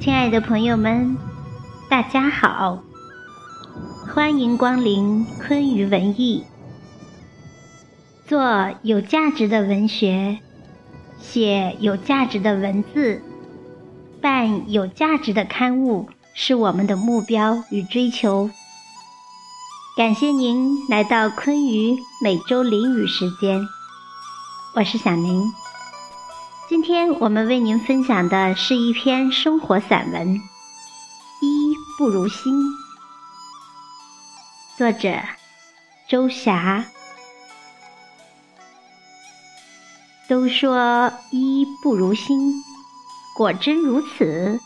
亲爱的朋友们，大家好，欢迎光临昆鱼文艺。做有价值的文学，写有价值的文字，办有价值的刊物，是我们的目标与追求。感谢您来到昆鱼每周淋雨时间，我是小宁。今天我们为您分享的是一篇生活散文《衣不如新》，作者周霞。都说衣不如新，果真如此。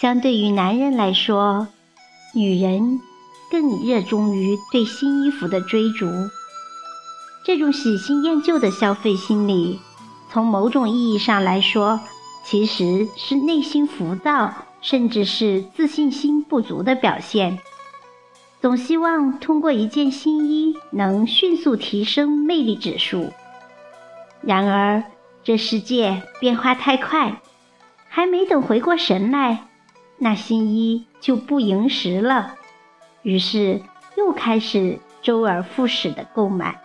相对于男人来说，女人更热衷于对新衣服的追逐。这种喜新厌旧的消费心理，从某种意义上来说，其实是内心浮躁，甚至是自信心不足的表现。总希望通过一件新衣能迅速提升魅力指数。然而，这世界变化太快，还没等回过神来，那新衣就不迎时了。于是，又开始周而复始的购买。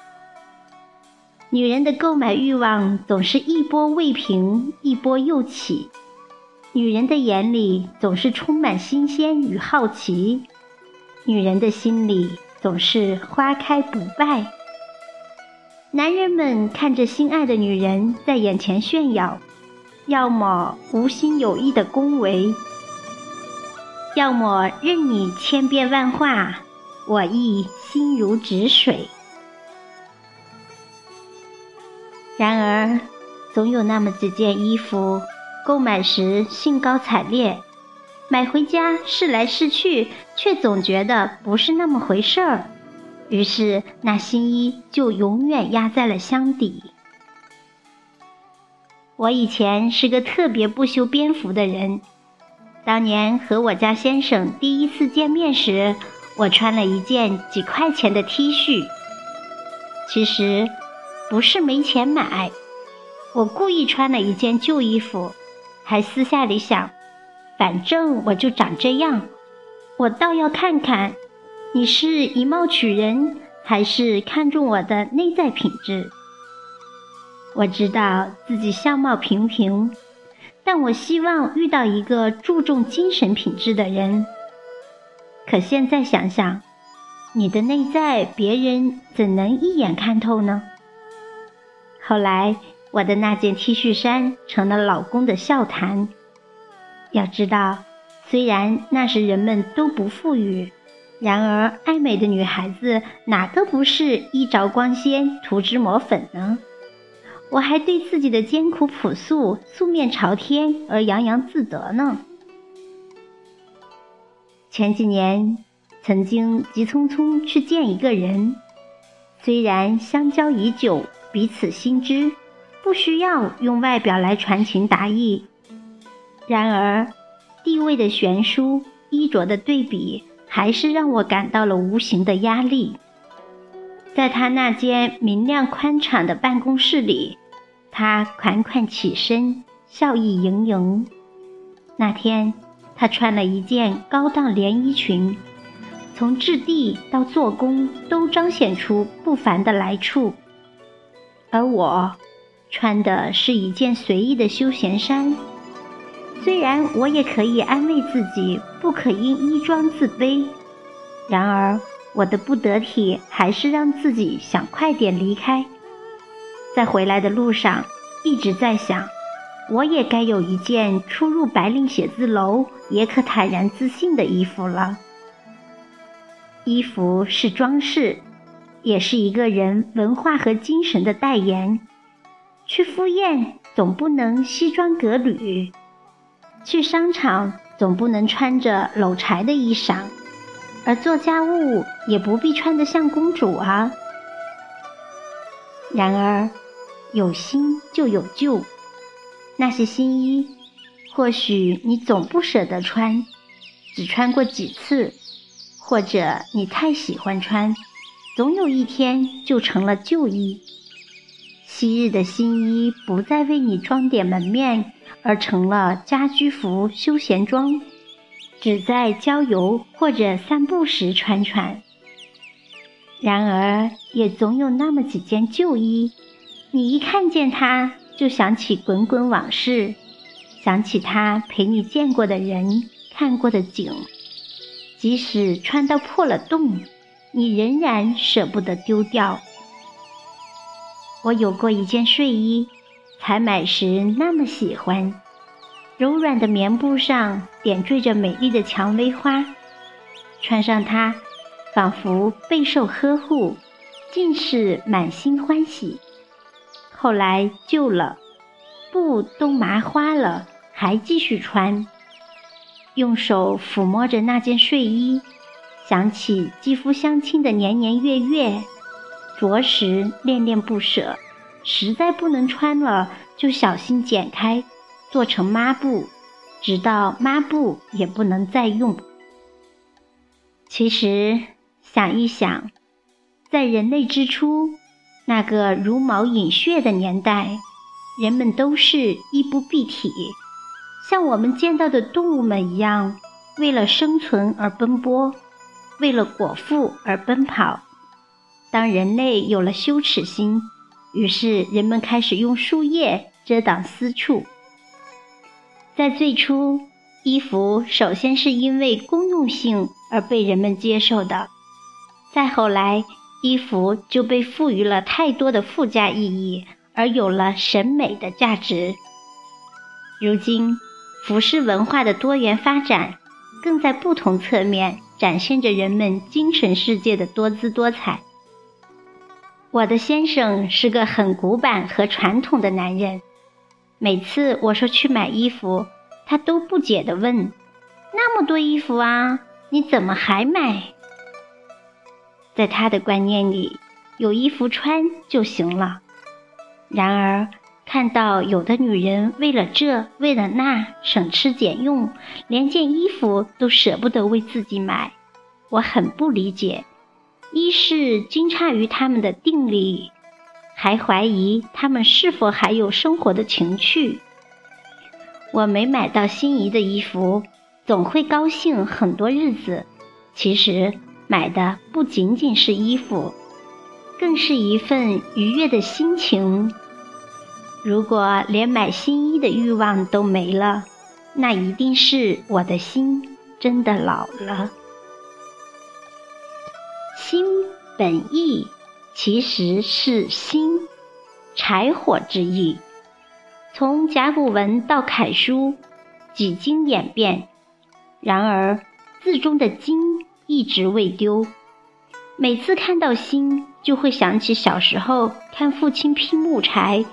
女人的购买欲望总是一波未平，一波又起。女人的眼里总是充满新鲜与好奇，女人的心里总是花开不败。男人们看着心爱的女人在眼前炫耀，要么无心有意的恭维，要么任你千变万化，我亦心如止水。然而，总有那么几件衣服，购买时兴高采烈，买回家试来试去，却总觉得不是那么回事儿。于是，那新衣就永远压在了箱底。我以前是个特别不修边幅的人。当年和我家先生第一次见面时，我穿了一件几块钱的 T 恤。其实。不是没钱买，我故意穿了一件旧衣服，还私下里想，反正我就长这样，我倒要看看，你是以貌取人，还是看中我的内在品质。我知道自己相貌平平，但我希望遇到一个注重精神品质的人。可现在想想，你的内在，别人怎能一眼看透呢？后来，我的那件 T 恤衫成了老公的笑谈。要知道，虽然那时人们都不富裕，然而爱美的女孩子哪个不是衣着光鲜、涂脂抹粉呢？我还对自己的艰苦朴素、素面朝天而洋洋自得呢。前几年，曾经急匆匆去见一个人，虽然相交已久。彼此心知，不需要用外表来传情达意。然而，地位的悬殊、衣着的对比，还是让我感到了无形的压力。在他那间明亮宽敞的办公室里，他款款起身，笑意盈盈。那天，他穿了一件高档连衣裙，从质地到做工都彰显出不凡的来处。而我穿的是一件随意的休闲衫，虽然我也可以安慰自己不可因衣装自卑，然而我的不得体还是让自己想快点离开。在回来的路上，一直在想，我也该有一件出入白领写字楼也可坦然自信的衣服了。衣服是装饰。也是一个人文化和精神的代言。去赴宴总不能西装革履，去商场总不能穿着搂柴的衣裳，而做家务也不必穿得像公主啊。然而，有新就有旧，那些新衣，或许你总不舍得穿，只穿过几次，或者你太喜欢穿。总有一天就成了旧衣。昔日的新衣不再为你装点门面，而成了家居服、休闲装，只在郊游或者散步时穿穿。然而，也总有那么几件旧衣，你一看见它，就想起滚滚往事，想起他陪你见过的人、看过的景，即使穿到破了洞。你仍然舍不得丢掉。我有过一件睡衣，采买时那么喜欢，柔软的棉布上点缀着美丽的蔷薇花，穿上它，仿佛备受呵护，尽是满心欢喜。后来旧了，布都麻花了，还继续穿，用手抚摸着那件睡衣。想起肌肤相亲的年年月月，着实恋恋不舍。实在不能穿了，就小心剪开，做成抹布，直到抹布也不能再用。其实想一想，在人类之初，那个茹毛饮血的年代，人们都是衣不蔽体，像我们见到的动物们一样，为了生存而奔波。为了果腹而奔跑。当人类有了羞耻心，于是人们开始用树叶遮挡私处。在最初，衣服首先是因为公用性而被人们接受的，再后来，衣服就被赋予了太多的附加意义，而有了审美的价值。如今，服饰文化的多元发展，更在不同侧面。展现着人们精神世界的多姿多彩。我的先生是个很古板和传统的男人，每次我说去买衣服，他都不解地问：“那么多衣服啊，你怎么还买？”在他的观念里，有衣服穿就行了。然而，看到有的女人为了这为了那省吃俭用，连件衣服都舍不得为自己买，我很不理解。一是惊诧于他们的定力，还怀疑他们是否还有生活的情趣。我没买到心仪的衣服，总会高兴很多日子。其实买的不仅仅是衣服，更是一份愉悦的心情。如果连买新衣的欲望都没了，那一定是我的心真的老了。心本意其实是心，柴火之意。从甲骨文到楷书，几经演变，然而字中的“金”一直未丢。每次看到“心”，就会想起小时候看父亲劈木柴。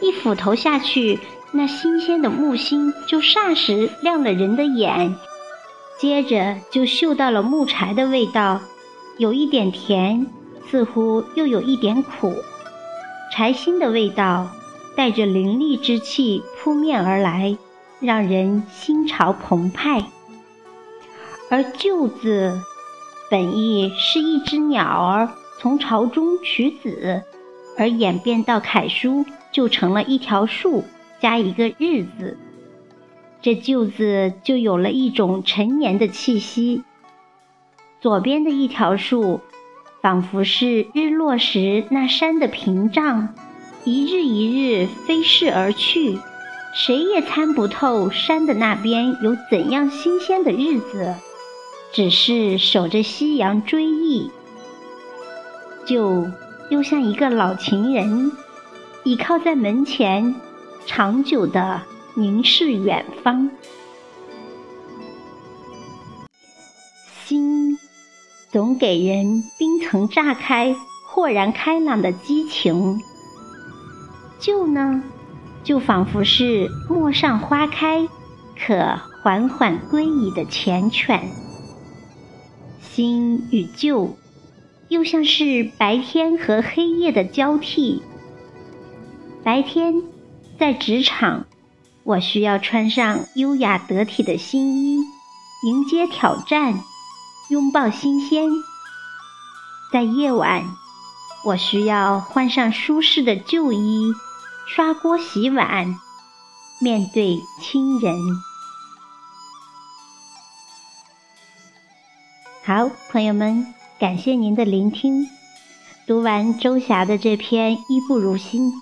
一斧头下去，那新鲜的木星就霎时亮了人的眼，接着就嗅到了木柴的味道，有一点甜，似乎又有一点苦，柴薪的味道带着凌厉之气扑面而来，让人心潮澎湃。而“就”字，本意是一只鸟儿从巢中取子，而演变到楷书。就成了一条树加一个日字，这旧字就有了一种陈年的气息。左边的一条树，仿佛是日落时那山的屏障，一日一日飞逝而去，谁也参不透山的那边有怎样新鲜的日子，只是守着夕阳追忆。就又像一个老情人。倚靠在门前，长久的凝视远方。心总给人冰层炸开、豁然开朗的激情。旧呢，就仿佛是陌上花开，可缓缓归矣的缱绻。新与旧，又像是白天和黑夜的交替。白天，在职场，我需要穿上优雅得体的新衣，迎接挑战，拥抱新鲜。在夜晚，我需要换上舒适的旧衣，刷锅洗碗，面对亲人。好，朋友们，感谢您的聆听。读完周霞的这篇《衣不如新》，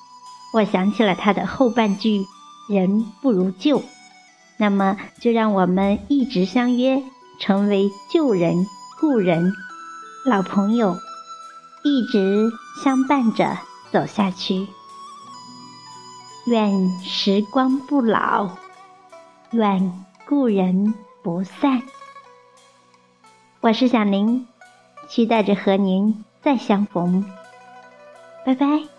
我想起了他的后半句“人不如旧”。那么，就让我们一直相约，成为旧人、故人、老朋友，一直相伴着走下去。愿时光不老，愿故人不散。我是小宁，期待着和您再相逢，拜拜。